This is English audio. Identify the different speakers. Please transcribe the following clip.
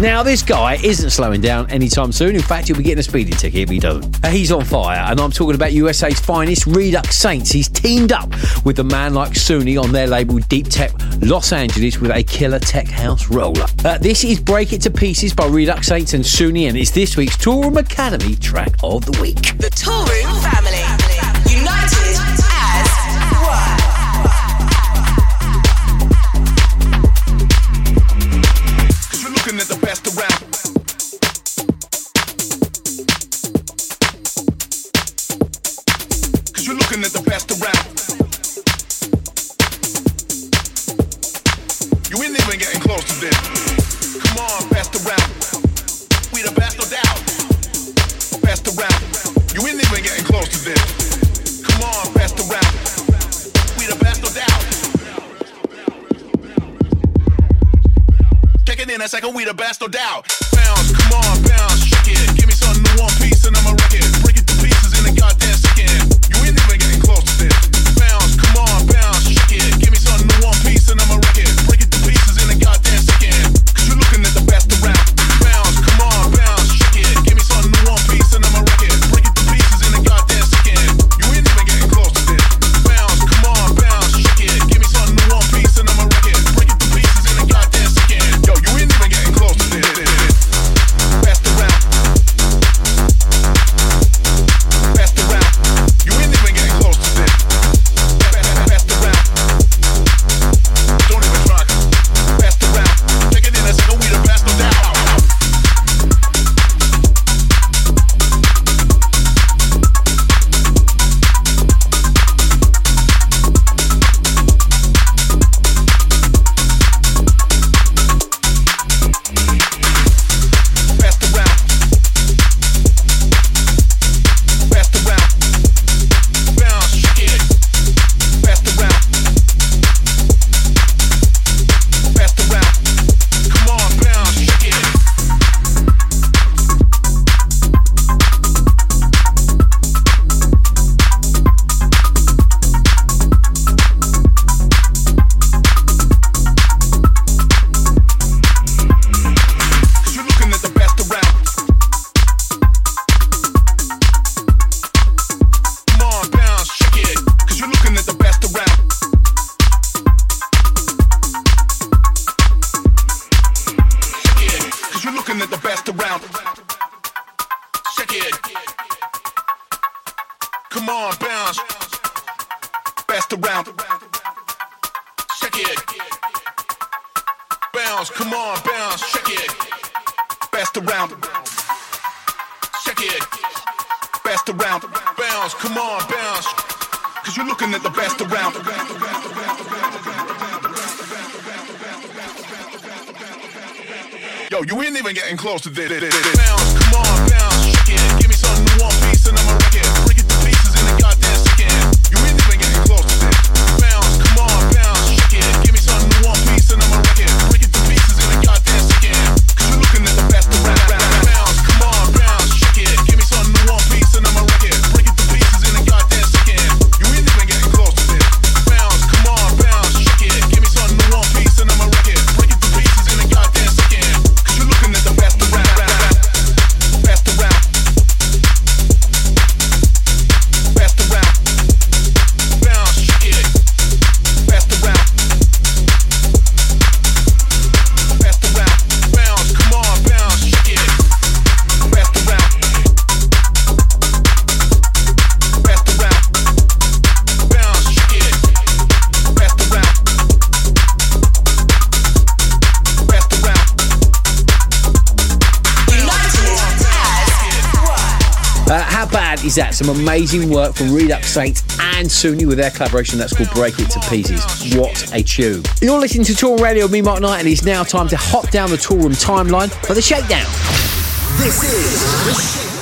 Speaker 1: Now, this guy isn't slowing down anytime soon. In fact, he'll be getting a speeding ticket if he doesn't. He's on fire, and I'm talking about USA's finest, Redux Saints. He's teamed up with a man like Sooney on their label Deep Tech Los Angeles with a killer tech house roller. Uh, this is Break It to Pieces by Redux Saints and Sooney, and it's this week's Toolroom Academy track of the week.
Speaker 2: The Toolroom family.
Speaker 3: Looking at the best around. You ain't even getting close to this. Come on, best around. We the best, no doubt. Best around. You ain't even getting close to this. Come on, best around. We the best, no doubt. Check it in a second, we the best, no doubt. Bounce, come on, bounce, shake it. Give me something new one piece and I'ma wreck it. Looking at the best around. Shake it. Come on, bounce. Best around. Shake it. Bounce, come on, bounce, shake it. Best around. Shake it. Best around. Bounce, come on, bounce. Cause you're looking at the best around. Yo, you ain't even getting close to this. Bounce, come on, bounce, shake it. Give me something one piece and I'ma wreck it.
Speaker 1: Uh, how bad is that? Some amazing work from Redux Saints and Sooney with their collaboration that's called Break It to Pieces. What a tune. You're listening to Tour Radio with me, Mark Knight, and it's now time to hop down the Toolroom timeline for the shakedown.
Speaker 4: This is the